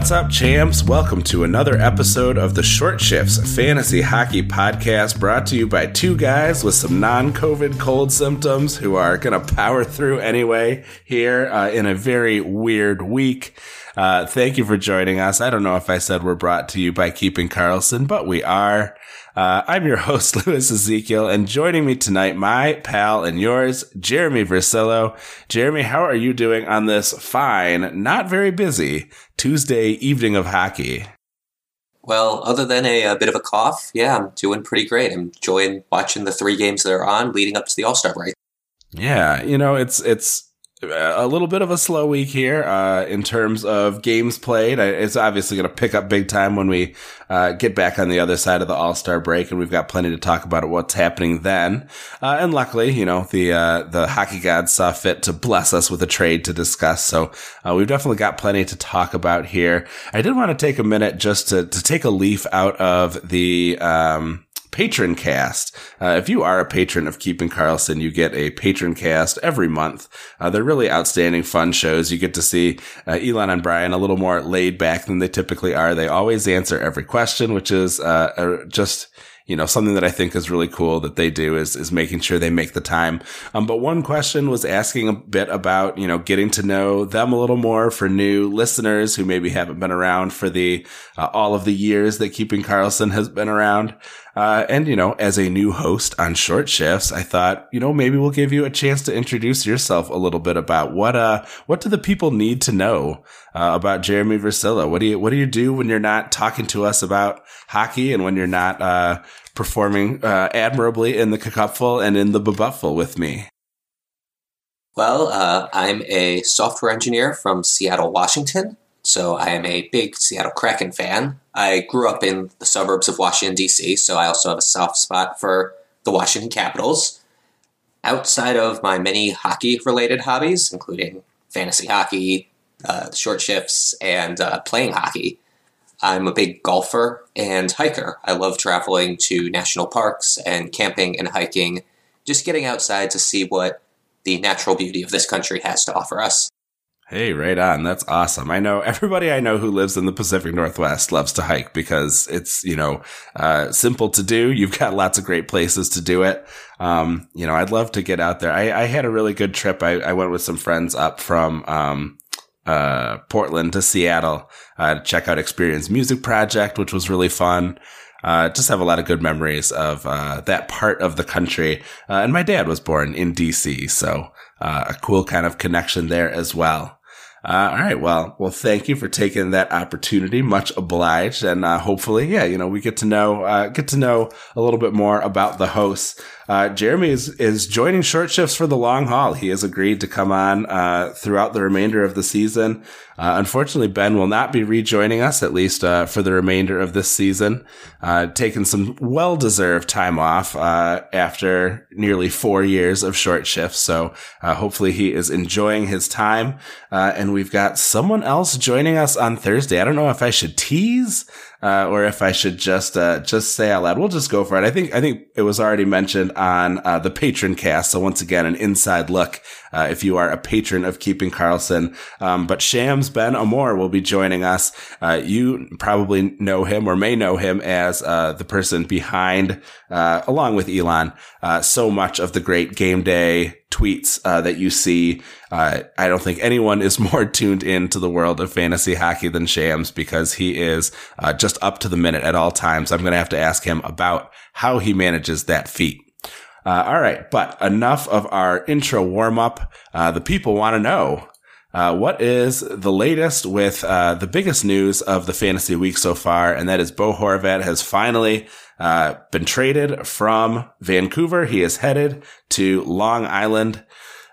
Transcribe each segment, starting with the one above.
What's up, champs? Welcome to another episode of the Short Shifts Fantasy Hockey Podcast, brought to you by two guys with some non COVID cold symptoms who are going to power through anyway here uh, in a very weird week. Uh, thank you for joining us. I don't know if I said we're brought to you by Keeping Karlsson, but we are. Uh, I'm your host, Lewis Ezekiel, and joining me tonight, my pal and yours, Jeremy Versillo. Jeremy, how are you doing on this fine, not very busy Tuesday evening of hockey? Well, other than a, a, bit of a cough, yeah, I'm doing pretty great. I'm enjoying watching the three games that are on leading up to the All Star break. Yeah, you know, it's it's a little bit of a slow week here uh, in terms of games played. It's obviously going to pick up big time when we uh, get back on the other side of the All Star break, and we've got plenty to talk about what's happening then. Uh, and luckily, you know, the uh, the hockey gods saw fit to bless us with a trade to discuss. So uh, we've definitely got plenty to talk about here. I did want to take a minute just to to take a leaf out of the. Um, patron cast. Uh, if you are a patron of Keeping Karlsson, you get a patron cast every month. Uh, they're really outstanding, fun shows. You get to see uh, Elon and Brian a little more laid back than they typically are. They always answer every question, which is uh, just you know, something that I think is really cool that they do is, is making sure they make the time. Um, but one question was asking a bit about, you know, getting to know them a little more for new listeners who maybe haven't been around for the, uh, all of the years that Keeping Karlsson has been around. Uh, and you know, as a new host on short shifts, I thought, you know, maybe we'll give you a chance to introduce yourself a little bit about what, uh, what do the people need to know, uh, about Jeremy Versillo? What do you, what do you do when you're not talking to us about hockey and when you're not, uh, performing, uh, admirably in the Cupful and in the Babutful with me? Well, uh, I'm a software engineer from Seattle, Washington. So I am a big Seattle Kraken fan. I grew up in the suburbs of Washington, D.C., so I also have a soft spot for the Washington Capitals. Outside of my many hockey related hobbies, including fantasy hockey, uh, short shifts, and uh, playing hockey, I'm a big golfer and hiker. I love traveling to national parks and camping and hiking, just getting outside to see what the natural beauty of this country has to offer us. Hey, right on. That's awesome. I know everybody I know who lives in the Pacific Northwest loves to hike because it's, you know, uh, simple to do. You've got lots of great places to do it. Um, you know, I'd love to get out there. I, I had a really good trip. I, I, went with some friends up from, um, uh, Portland to Seattle, uh, to check out Experience Music Project, which was really fun. Uh, just have a lot of good memories of, uh, that part of the country. Uh, and my dad was born in DC. So, uh, a cool kind of connection there as well. Uh, all right. Well, well, thank you for taking that opportunity. Much obliged. And, uh, hopefully, yeah, you know, we get to know, uh, get to know a little bit more about the hosts. Uh, Jeremy is, is joining short shifts for the long haul. He has agreed to come on, uh, throughout the remainder of the season. Uh, unfortunately, Ben will not be rejoining us, at least, uh, for the remainder of this season. Uh, taking some well-deserved time off, uh, after nearly four years of short shifts. So, hopefully he is enjoying his time. and we've got someone else joining us on Thursday. I don't know if I should tease, uh, or if I should just uh, just say out loud. We'll just go for it. I think I think it was already mentioned on uh, the patron cast. So once again, an inside look uh, if you are a patron of Keeping Karlsson. Um, but Shams Ben Amor will be joining us. Uh, you probably know him or may know him as uh, the person behind, along with Elon, so much of the great game day tweets uh, that you see. Uh, I don't think anyone is more tuned into the world of fantasy hockey than Shams because he is uh, just up to the minute at all times. I'm going to have to ask him about how he manages that feat. Uh, all right, but enough of our intro warm up. Uh, the people want to know uh, what is the latest with uh, the biggest news of the fantasy week so far, and that is Bo Horvat has finally uh, been traded from Vancouver. He is headed to Long Island.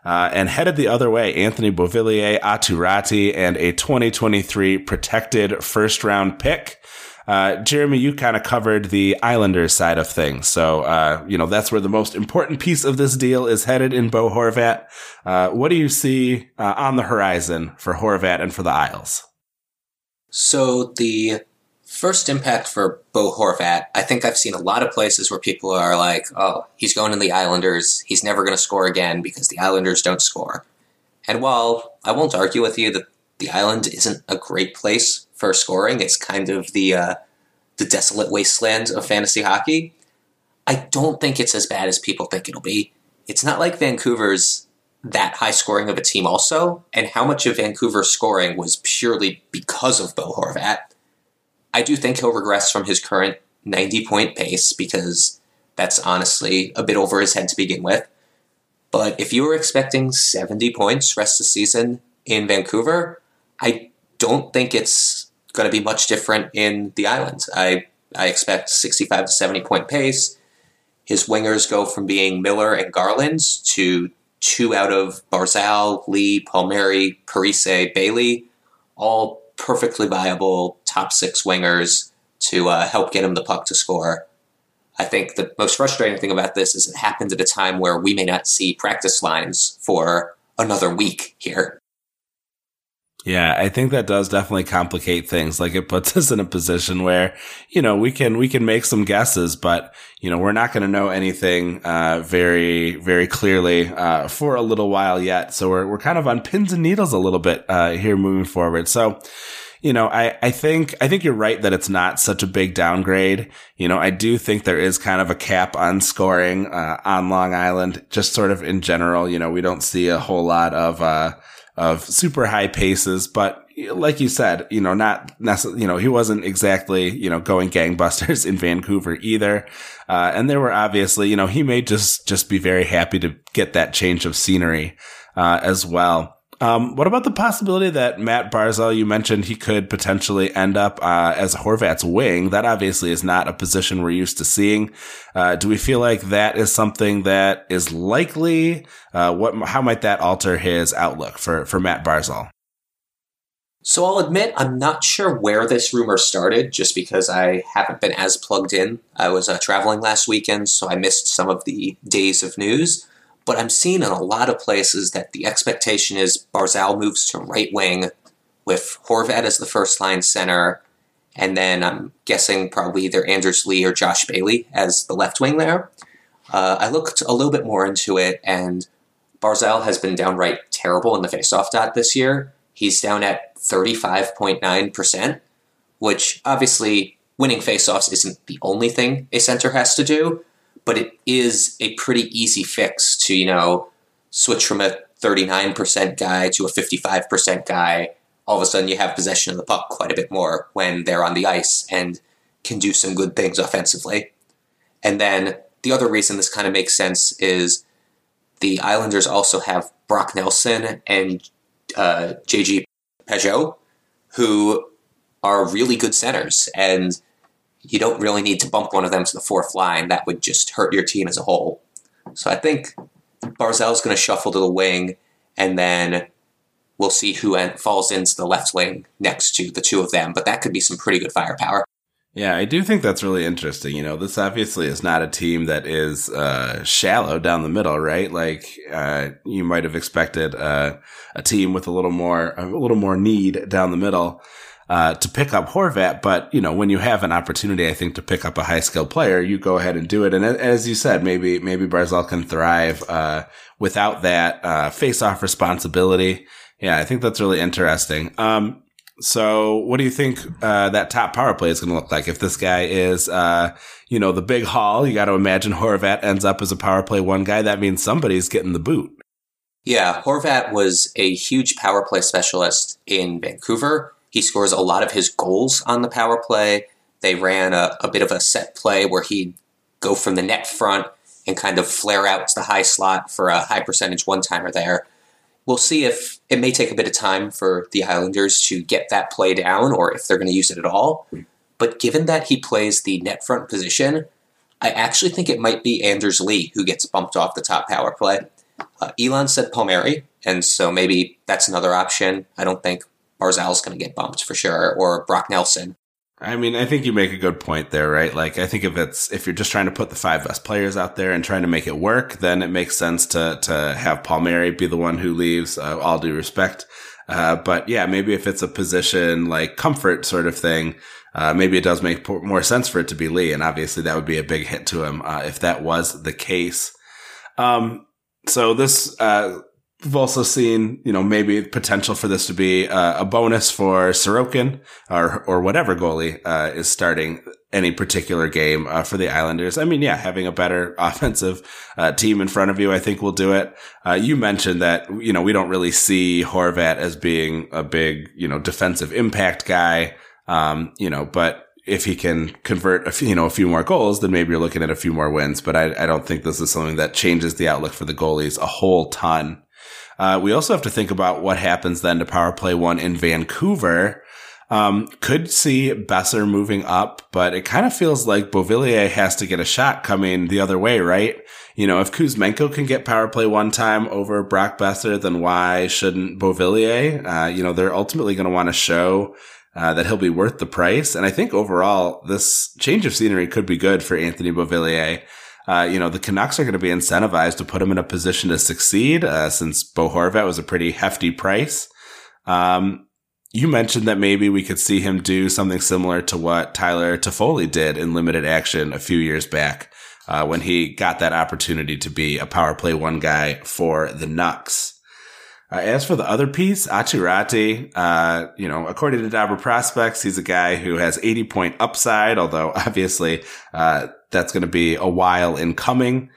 Uh, and headed the other way, Anthony Beauvillier, Aatu Raty, and a 2023 protected first round pick. Uh, Jeremy, you kind of covered the Islanders side of things. So, uh, you know, that's where the most important piece of this deal is headed in Bo Horvat. Uh, what do you see uh, on the horizon for Horvat and for the Isles? So the first impact for Bo Horvat, I think I've seen a lot of places where people are like, oh, he's going to the Islanders. He's never going to score again because the Islanders don't score. And while I won't argue with you that the island isn't a great place for scoring. It's kind of the uh, the desolate wasteland of fantasy hockey. I don't think it's as bad as people think it'll be. It's not like Vancouver's that high scoring of a team, also, and how much of Vancouver's scoring was purely because of Bo Horvat. I do think he'll regress from his current 90 point pace because that's honestly a bit over his head to begin with. But if you were expecting 70 points rest of the season in Vancouver, I don't think it's going to be much different in the islands. I, I expect 65 to 70 point pace. His wingers go from being Miller and Garland to two out of Barzal, Lee, Palmieri, Parise, Bailey, all perfectly viable top six wingers to uh, help get him the puck to score. I think the most frustrating thing about this is it happened at a time where we may not see practice lines for another week here. Yeah, I think that does definitely complicate things. Like it puts us in a position where, you know, we can, we can make some guesses, but, you know, we're not going to know anything, uh, very, very clearly, uh, for a little while yet. So we're, we're kind of on pins and needles a little bit, uh, here moving forward. So, you know, I, I think, I think you're right that it's not such a big downgrade. You know, I do think there is kind of a cap on scoring, uh, on Long Island, just sort of in general. You know, we don't see a whole lot of, uh, of super high paces, but like you said, you know, not necessarily, you know, he wasn't exactly, you know, going gangbusters in Vancouver either. Uh, and there were obviously, you know, he may just, just be very happy to get that change of scenery, uh, as well. Um, what about the possibility that Matt Barzal, you mentioned he could potentially end up uh, as Horvat's wing? That obviously is not a position we're used to seeing. Uh, do we feel like that is something that is likely? Uh, what? How might that alter his outlook for for Matt Barzal? So I'll admit I'm not sure where this rumor started, just because I haven't been as plugged in. I was uh, traveling last weekend, so I missed some of the days of news. But I'm seeing in a lot of places that the expectation is Barzal moves to right wing with Horvat as the first line center, and then I'm guessing probably either Anders Lee or Josh Bailey as the left wing there. Uh, I looked a little bit more into it, and Barzal has been downright terrible in the faceoff dot this year. He's down at 35.9%, which obviously winning faceoffs isn't the only thing a center has to do, but it is a pretty easy fix to, you know, switch from a 39% guy to a 55% guy. All of a sudden, you have possession of the puck quite a bit more when they're on the ice and can do some good things offensively. And then the other reason this kind of makes sense is the Islanders also have Brock Nelson and uh, JG Pageau, who are really good centers. And you don't really need to bump one of them to the fourth line. That would just hurt your team as a whole. So I think Barzal's going to shuffle to the wing, and then we'll see who falls into the left wing next to the two of them. But that could be some pretty good firepower. Yeah, I do think that's really interesting. You know, this obviously is not a team that is uh, shallow down the middle, right? Like uh, you might have expected uh, a team with a little more, a little more need down the middle uh, to pick up Horvat. But, you know, when you have an opportunity, I think, to pick up a high skilled player, you go ahead and do it. And as you said, maybe, maybe Barzal can thrive, uh, without that, uh, face off responsibility. Yeah, I think that's really interesting. Um, so what do you think, uh, that top power play is going to look like? If this guy is, uh, you know, the big haul, you got to imagine Horvat ends up as a power play one guy. That means somebody's getting the boot. Yeah, Horvat was a huge power play specialist in Vancouver. He scores a lot of his goals on the power play. They ran a, a bit of a set play where he'd go from the net front and kind of flare out to the high slot for a high percentage one timer there. We'll see if it may take a bit of time for the Islanders to get that play down or if they're going to use it at all. But given that he plays the net front position, I actually think it might be Anders Lee who gets bumped off the top power play. Uh, Elon said Palmieri, and so maybe that's another option. I don't think Barzal's going to get bumped for sure, or Brock Nelson. I mean, I think you make a good point there, right? Like, I think if it's, if you're just trying to put the five best players out there and trying to make it work, then it makes sense to, to have Palmieri be the one who leaves, uh, all due respect. Uh, but yeah, maybe if it's a position like comfort sort of thing, uh, maybe it does make more sense for it to be Lee. And obviously that would be a big hit to him, uh, if that was the case. Um, so this, uh, We've also seen, you know, maybe potential for this to be uh, a bonus for Sorokin or or whatever goalie uh, is starting any particular game uh, for the Islanders. I mean, yeah, having a better offensive uh, team in front of you, I think will do it. Uh, you mentioned that, you know, we don't really see Horvat as being a big, you know, defensive impact guy, um, you know, but if he can convert a few, you know, a few more goals, then maybe you're looking at a few more wins. But I, I don't think this is something that changes the outlook for the goalies a whole ton. Uh, we also have to think about what happens then to power play one in Vancouver. Um, could see Boeser moving up, but it kind of feels like Beauvillier has to get a shot coming the other way, right? You know, if Kuzmenko can get power play one time over Brock Boeser, then why shouldn't Beauvillier? Uh, you know, they're ultimately going to want to show uh, that he'll be worth the price. And I think overall, this change of scenery could be good for Anthony Beauvillier. Uh, you know, the Canucks are going to be incentivized to put him in a position to succeed, uh, since Bo Horvat was a pretty hefty price. Um, you mentioned that maybe we could see him do something similar to what Tyler Toffoli did in limited action a few years back, uh, when he got that opportunity to be a power play one guy for the Nucks. Uh, as for the other piece, Aatu Raty, uh, you know, according to Dobber Prospects, he's a guy who has 80 point upside, although obviously, uh, that's going to be a while in coming.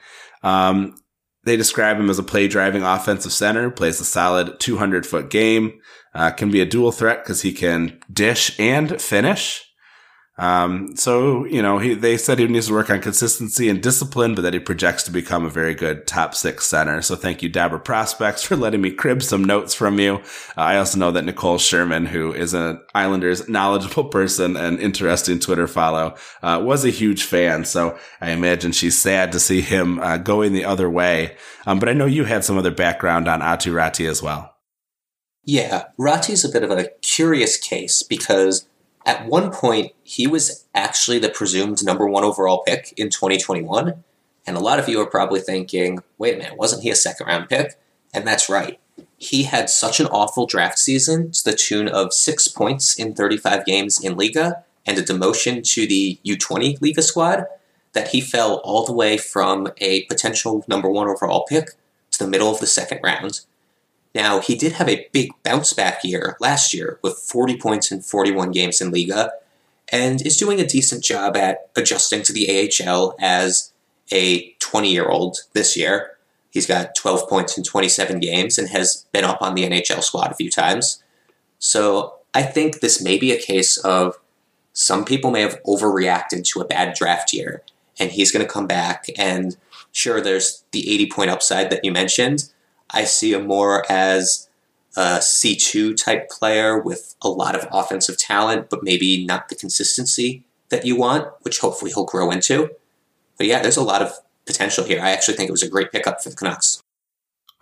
Um, they describe him as a play driving offensive center, plays a solid 200 foot game, uh, can be a dual threat because he can dish and finish. Um, so, you know, he, they said he needs to work on consistency and discipline, but that he projects to become a very good top six center. So thank you, Dobber Prospects, for letting me crib some notes from you. Uh, I also know that Nicole Sherman, who is an Islanders knowledgeable person and interesting Twitter follow, uh, was a huge fan. So I imagine she's sad to see him, uh, going the other way. Um, but I know you had some other background on Aatu Raty as well. Yeah, Raty's a bit of a curious case because at one point, he was actually the presumed number one overall pick in 2021. And a lot of you are probably thinking, wait a minute, wasn't he a second round pick? And that's right. He had such an awful draft season to the tune of six points in 35 games in Liga and a demotion to the U20 Liga squad that he fell all the way from a potential number one overall pick to the middle of the second round. Now, he did have a big bounce back year last year with 40 points in 41 games in Liga and is doing a decent job at adjusting to the AHL as a 20 year old this year. He's got 12 points in 27 games and has been up on the NHL squad a few times. So I think this may be a case of some people may have overreacted to a bad draft year, and he's going to come back. And sure, there's the 80 point upside that you mentioned, I see him more as a C2 type player with a lot of offensive talent, but maybe not the consistency that you want, which hopefully he'll grow into. But yeah, there's a lot of potential here. I actually think it was a great pickup for the Canucks.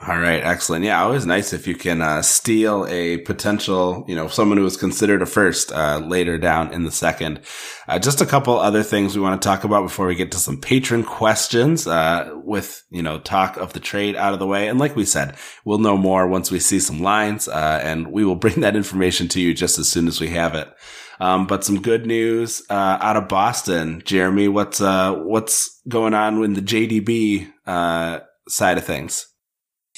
All right, excellent. Yeah, always nice if you can uh, steal a potential, you know, someone who was considered a first uh, later down in the second. Uh, just a couple other things we want to talk about before we get to some patron questions. Uh, with you know talk of the trade out of the way, and like we said, we'll know more once we see some lines, uh, and we will bring that information to you just as soon as we have it. Um, but some good news uh, out of Boston, Jeremy. What's what's going on with the JDB side of things?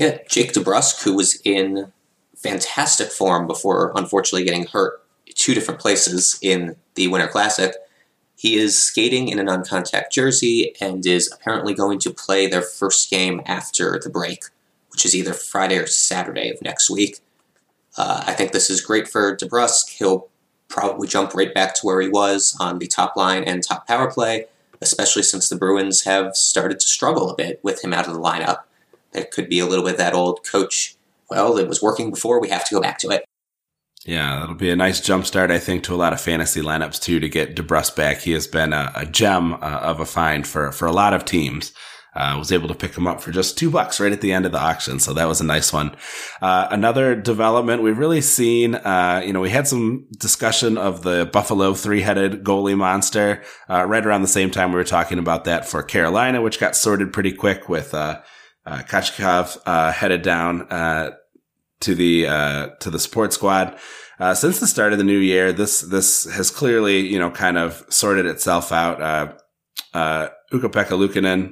Yeah, Jake DeBrusk, who was in fantastic form before unfortunately getting hurt two different places in the Winter Classic. He is skating in a non contact jersey and is apparently going to play their first game after the break, which is either Friday or Saturday of next week. Uh, I think this is great for DeBrusk. He'll probably jump right back to where he was on the top line and top power play, especially since the Bruins have started to struggle a bit with him out of the lineup. It could be a little bit that old coach. Well, it was working before. We have to go back to it. Yeah, that'll be a nice jump start, I think, to a lot of fantasy lineups too. To get DeBrusk back, he has been a, a gem uh, of a find for for a lot of teams. Uh, was able to pick him up for just two bucks right at the end of the auction. So that was a nice one. Uh, another development we've really seen, uh, you know, we had some discussion of the Buffalo three headed goalie monster, uh, right around the same time we were talking about that for Carolina, which got sorted pretty quick with, uh, Kochetkov, uh, headed down, uh, to the, uh, to the support squad. Uh, since the start of the new year, this, this has clearly, you know, kind of sorted itself out. Uh, uh,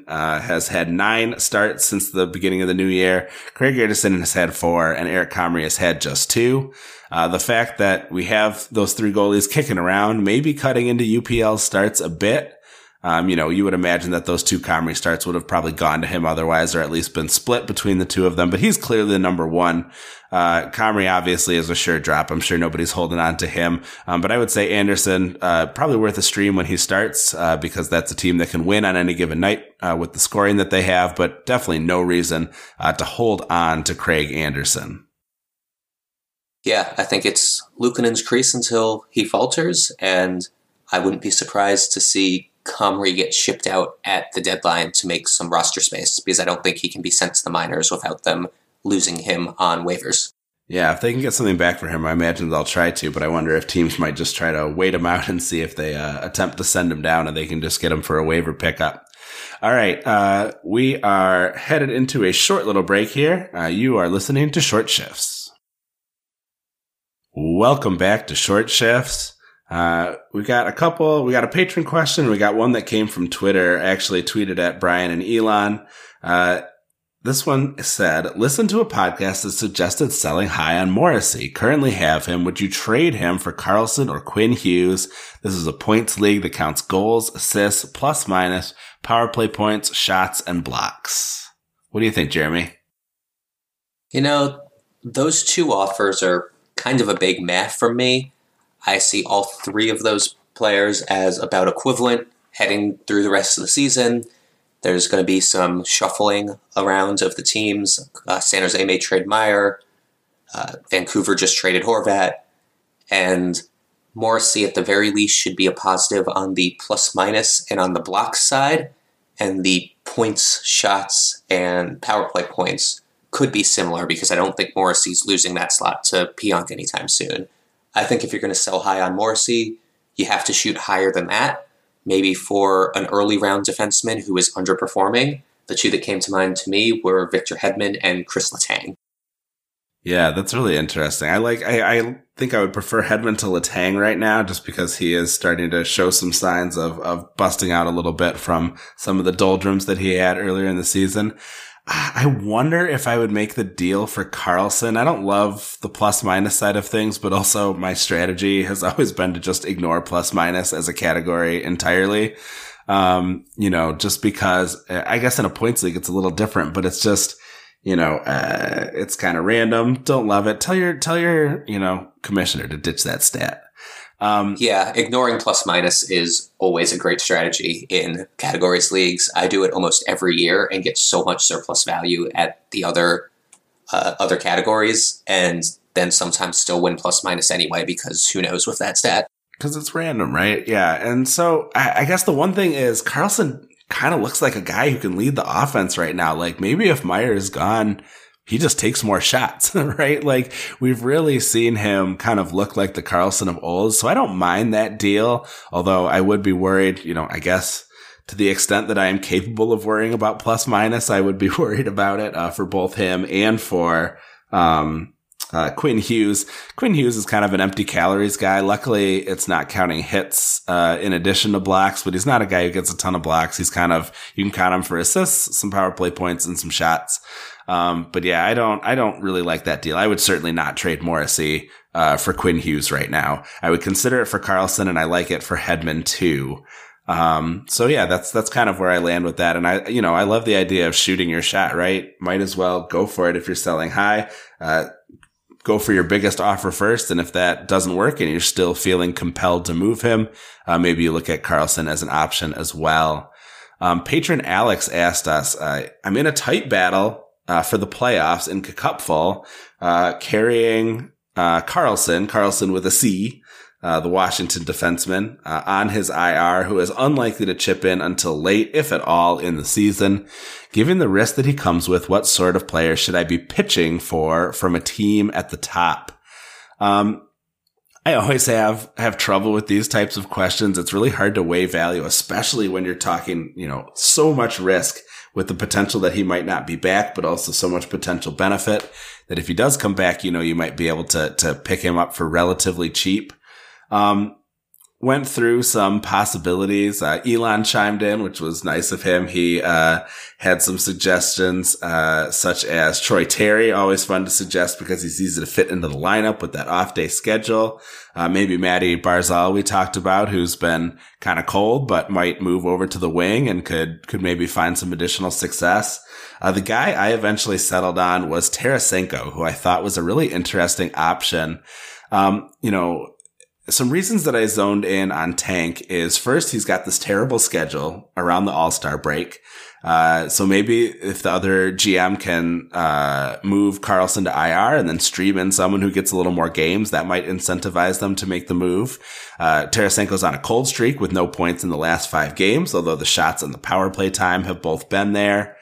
uh, has had nine starts since the beginning of the new year. Craig Anderson has had four, and Eric Comrie has had just two. Uh, the fact that we have those three goalies kicking around, maybe cutting into UPL starts a bit. Um, you know, you would imagine that those two Comrie starts would have probably gone to him otherwise, or at least been split between the two of them. But he's clearly the number one. Uh, Comrie obviously is a sure drop. I'm sure nobody's holding on to him. Um, but I would say Anderson, uh, probably worth a stream when he starts, uh, because that's a team that can win on any given night, uh, with the scoring that they have, but definitely no reason, uh, to hold on to Craig Anderson. Yeah, I think it's Luukkonen's crease until he falters, and I wouldn't be surprised to see Comrie get shipped out at the deadline to make some roster space because I don't think he can be sent to the minors without them losing him on waivers. Yeah, if they can get something back for him, I imagine they'll try to, but I wonder if teams might just try to wait him out and see if they uh, attempt to send him down and they can just get him for a waiver pickup. All right, uh, we are headed into a short little break here. Uh, you are listening to Short Shifts. Welcome back to Short Shifts. Uh, we got a couple, we got a patron question. We got one that came from Twitter, actually tweeted at Brian and Elon. Uh, this one said, listen to a podcast that suggested selling high on Morrissey. Currently have him. Would you trade him for Karlsson or Quinn Hughes? This is a points league that counts goals, assists, plus minus, power play points, shots, and blocks. What do you think, Jeremy? You know, those two offers are kind of a big math for me. I see all three of those players as about equivalent heading through the rest of the season. There's going to be some shuffling around of the teams. Uh, San Jose may trade Meier. Uh, Vancouver just traded Horvat. And Morrissey, at the very least, should be a positive on the plus minus and on the block side. And the points, shots, and power play points could be similar because I don't think Morrissey's losing that slot to Pionk anytime soon. I think if you're going to sell high on Morrissey, you have to shoot higher than that. Maybe for an early round defenseman who is underperforming, the two that came to mind to me were Victor Hedman and Chris Letang. Yeah, that's really interesting. I like. I, I think I would prefer Hedman to Letang right now, just because he is starting to show some signs of of busting out a little bit from some of the doldrums that he had earlier in the season. I wonder if I would make the deal for Karlsson. I don't love the plus minus side of things, but also my strategy has always been to just ignore plus minus as a category entirely. Um, you know, just because I guess in a points league, it's a little different, but it's just, you know, uh, it's kind of random. Don't love it. Tell your, tell your, you know, commissioner to ditch that stat. Um, yeah, ignoring plus minus is always a great strategy in categories leagues. I do it almost every year and get so much surplus value at the other uh, other categories, and then sometimes still win plus minus anyway because who knows with that stat? Because it's random, right? Yeah, and so I, I guess the one thing is Karlsson kind of looks like a guy who can lead the offense right now. Like maybe if Meier is gone he just takes more shots, right? Like we've really seen him kind of look like the Karlsson of old. So I don't mind that deal. Although I would be worried, you know, I guess to the extent that I am capable of worrying about plus minus, I would be worried about it, uh, for both him and for, um, uh, Quinn Hughes. Quinn Hughes is kind of an empty calories guy. Luckily, it's not counting hits, uh, in addition to blocks, but he's not a guy who gets a ton of blocks. He's kind of, you can count him for assists, some power play points, and some shots. Um, but yeah, I don't, I don't really like that deal. I would certainly not trade Morrissey, uh, for Quinn Hughes right now. I would consider it for Karlsson and I like it for Hedman too. Um, so yeah, that's, that's kind of where I land with that. And I, you know, I love the idea of shooting your shot, right? Might as well go for it if you're selling high. Uh, go for your biggest offer first. And if that doesn't work and you're still feeling compelled to move him, uh, maybe you look at Karlsson as an option as well. Um, patron Alex asked us, uh, I'm in a tight battle uh, for the playoffs in Cupful, uh, carrying uh, Carlson, Karlsson with a C, uh, the Washington defenseman, uh, on his IR, who is unlikely to chip in until late, if at all, in the season. Given the risk that he comes with, what sort of player should I be pitching for from a team at the top? Um, I always have have trouble with these types of questions. It's really hard to weigh value, especially when you're talking, you know, so much risk with the potential that he might not be back, but also so much potential benefit that if he does come back, you know, you might be able to, to pick him up for relatively cheap. Um, went through some possibilities. Uh, Elon chimed in, which was nice of him. He uh, had some suggestions, uh, such as Troy Terry, always fun to suggest because he's easy to fit into the lineup with that off day schedule. Uh, maybe Maddie Barzal, we talked about, who's been kind of cold, but might move over to the wing and could could maybe find some additional success. Uh, the guy I eventually settled on was Tarasenko, who I thought was a really interesting option. Um, you know, some reasons that I zoned in on Tank is first, he's got this terrible schedule around the All Star break. Uh, so maybe if the other GM can uh, move Carlson to IR and then stream in someone who gets a little more games, that might incentivize them to make the move. Uh, Tarasenko's on a cold streak with no points in the last five games, although the shots and the power play time have both been there.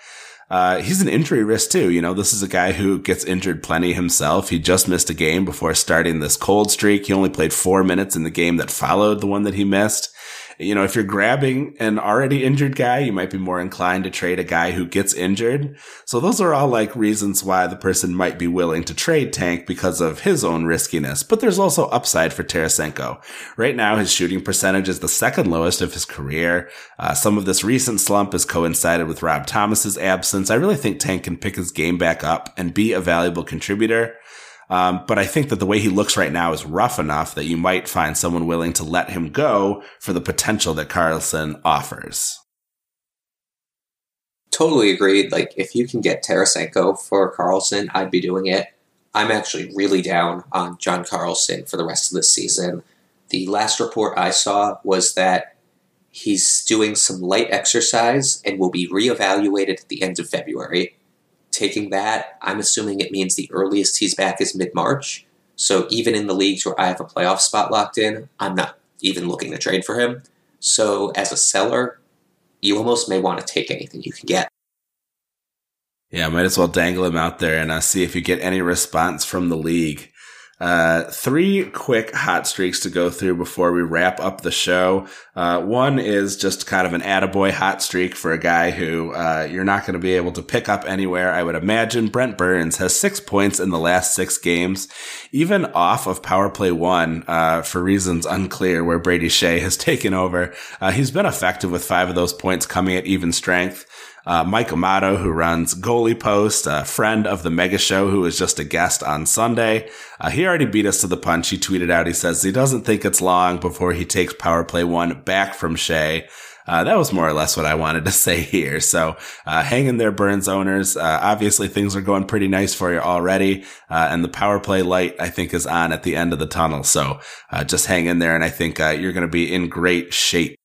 Uh, he's an injury risk too. You know, this is a guy who gets injured plenty himself. He just missed a game before starting this cold streak. He only played four minutes in the game that followed the one that he missed you know, if you're grabbing an already injured guy, you might be more inclined to trade a guy who gets injured. So those are all like reasons why the person might be willing to trade Tank because of his own riskiness. But there's also upside for Tarasenko. Right now, his shooting percentage is the second lowest of his career. Uh, some of this recent slump has coincided with Rob Thomas's absence. I really think Tank can pick his game back up and be a valuable contributor. Um, but I think that the way he looks right now is rough enough that you might find someone willing to let him go for the potential that Carlson offers. Totally agreed. Like, if you can get Tarasenko for Carlson, I'd be doing it. I'm actually really down on John Carlson for the rest of the season. The last report I saw was that he's doing some light exercise and will be reevaluated at the end of February taking that, I'm assuming it means the earliest he's back is mid March. So even in the leagues where I have a playoff spot locked in, I'm not even looking to trade for him. So as a seller, you almost may want to take anything you can get. Yeah, might as well dangle him out there and uh, see if you get any response from the league. Uh, three quick hot streaks to go through before we wrap up the show. Uh, one is just kind of an attaboy hot streak for a guy who, uh, you're not going to be able to pick up anywhere. I would imagine Brent Burns has six points in the last six games, even off of power play one, uh, for reasons unclear where Brady Skjei has taken over. Uh, he's been effective with five of those points coming at even strength. Uh, Mike Amato, who runs Goalie Post, a friend of the Mega Show, who was just a guest on Sunday. Uh, he already beat us to the punch. He tweeted out, he says he doesn't think it's long before he takes Power Play One back from Skjei. Uh, that was more or less what I wanted to say here. So, uh, hang in there, Burns owners. Uh, obviously things are going pretty nice for you already. Uh, and the power play light, I think, is on at the end of the tunnel. So, uh, just hang in there. And I think, uh, you're going to be in great shape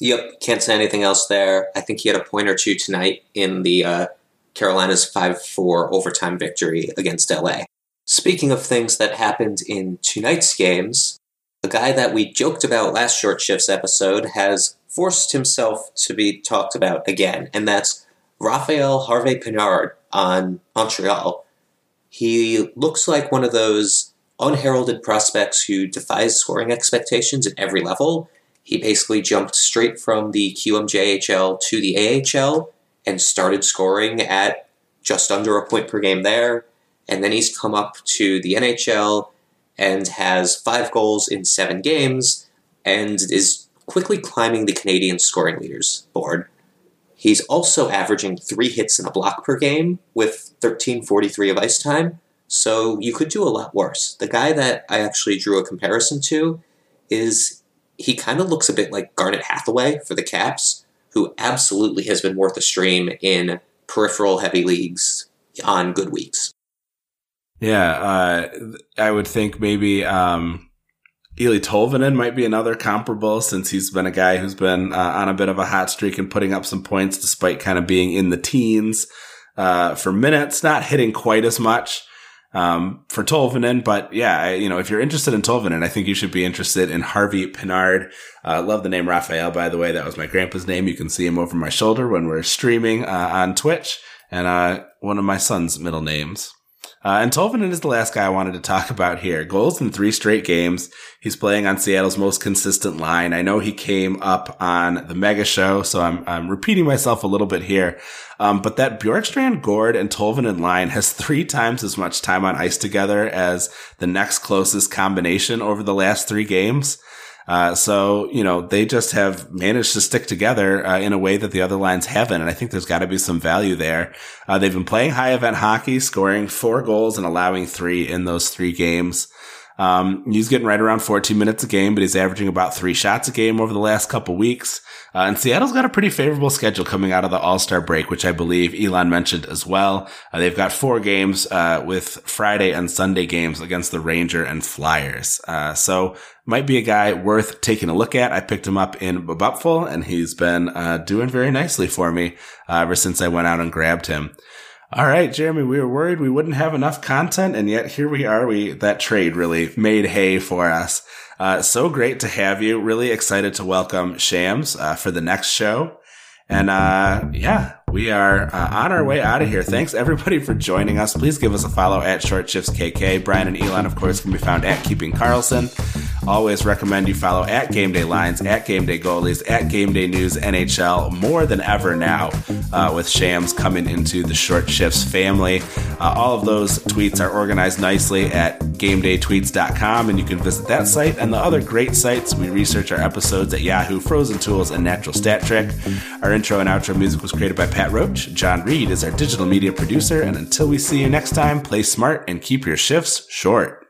Yep, can't say anything else there. I think he had a point or two tonight in the uh, Carolina's 5 4 overtime victory against LA. Speaking of things that happened in tonight's games, a guy that we joked about last Short Shifts episode has forced himself to be talked about again, and that's Raphael Harvey Pinard on Montreal. He looks like one of those unheralded prospects who defies scoring expectations at every level he basically jumped straight from the QMJHL to the AHL and started scoring at just under a point per game there. And then he's come up to the NHL and has five goals in seven games and is quickly climbing the Canadian scoring leaders board. He's also averaging three hits and a block per game with 1343 of ice time, so you could do a lot worse. The guy that I actually drew a comparison to is he kind of looks a bit like Garnet Hathaway for the Caps, who absolutely has been worth a stream in peripheral heavy leagues on good weeks. Yeah, uh, I would think maybe um, Eeli Tolvanen might be another comparable since he's been a guy who's been uh, on a bit of a hot streak and putting up some points despite kind of being in the teens uh, for minutes, not hitting quite as much um, for Tolvanen. But yeah, I, you know, if you're interested in Tolvanen, I think you should be interested in Harvey Pinard. Uh, love the name Raphael, by the way. That was my grandpa's name. You can see him over my shoulder when we're streaming uh, on Twitch, and uh, one of my son's middle names. Uh, and Tolvanen is the last guy I wanted to talk about here. Goals in three straight games. He's playing on Seattle's most consistent line. I know he came up on the Mega Show, so I'm, I'm repeating myself a little bit here. Um, but that Bjorkstrand, Gourde, and Tolvanen line has three times as much time on ice together as the next closest combination over the last three games. Uh, so, you know, they just have managed to stick together uh, in a way that the other lines haven't. And I think there's got to be some value there. Uh, they've been playing high event hockey, scoring four goals and allowing three in those three games. Um, he's getting right around 14 minutes a game, but he's averaging about three shots a game over the last couple weeks. Uh, and Seattle's got a pretty favorable schedule coming out of the All Star break, which I believe Elon mentioned as well. Uh, they've got four games uh, with Friday and Sunday games against the Ranger and Flyers. Uh, so might be a guy worth taking a look at. I picked him up in Bupful, and he's been uh, doing very nicely for me uh, ever since I went out and grabbed him. All right, Jeremy, we were worried we wouldn't have enough content, and yet here we are. We that trade really made hay for us. Uh, so great to have you. Really excited to welcome Shams uh, for the next show. And uh, yeah, we are uh, on our way out of here. Thanks everybody for joining us. Please give us a follow at Short Shifts KK. Brian and Elon, of course, can be found at Keeping Karlsson. Always recommend you follow at Game Day Lines, at Game Day Goalies, at Game Day News NHL more than ever now uh, with Shams coming into the Short Shifts family. Uh, all of those tweets are organized nicely at GameDayTweets.com, and you can visit that site and the other great sites. We research our episodes at Yahoo, Frozen Tools, and Natural Stat Trick. Our intro and outro music was created by Pat Roach. John Reed is our digital media producer, and until we see you next time, play smart and keep your shifts short.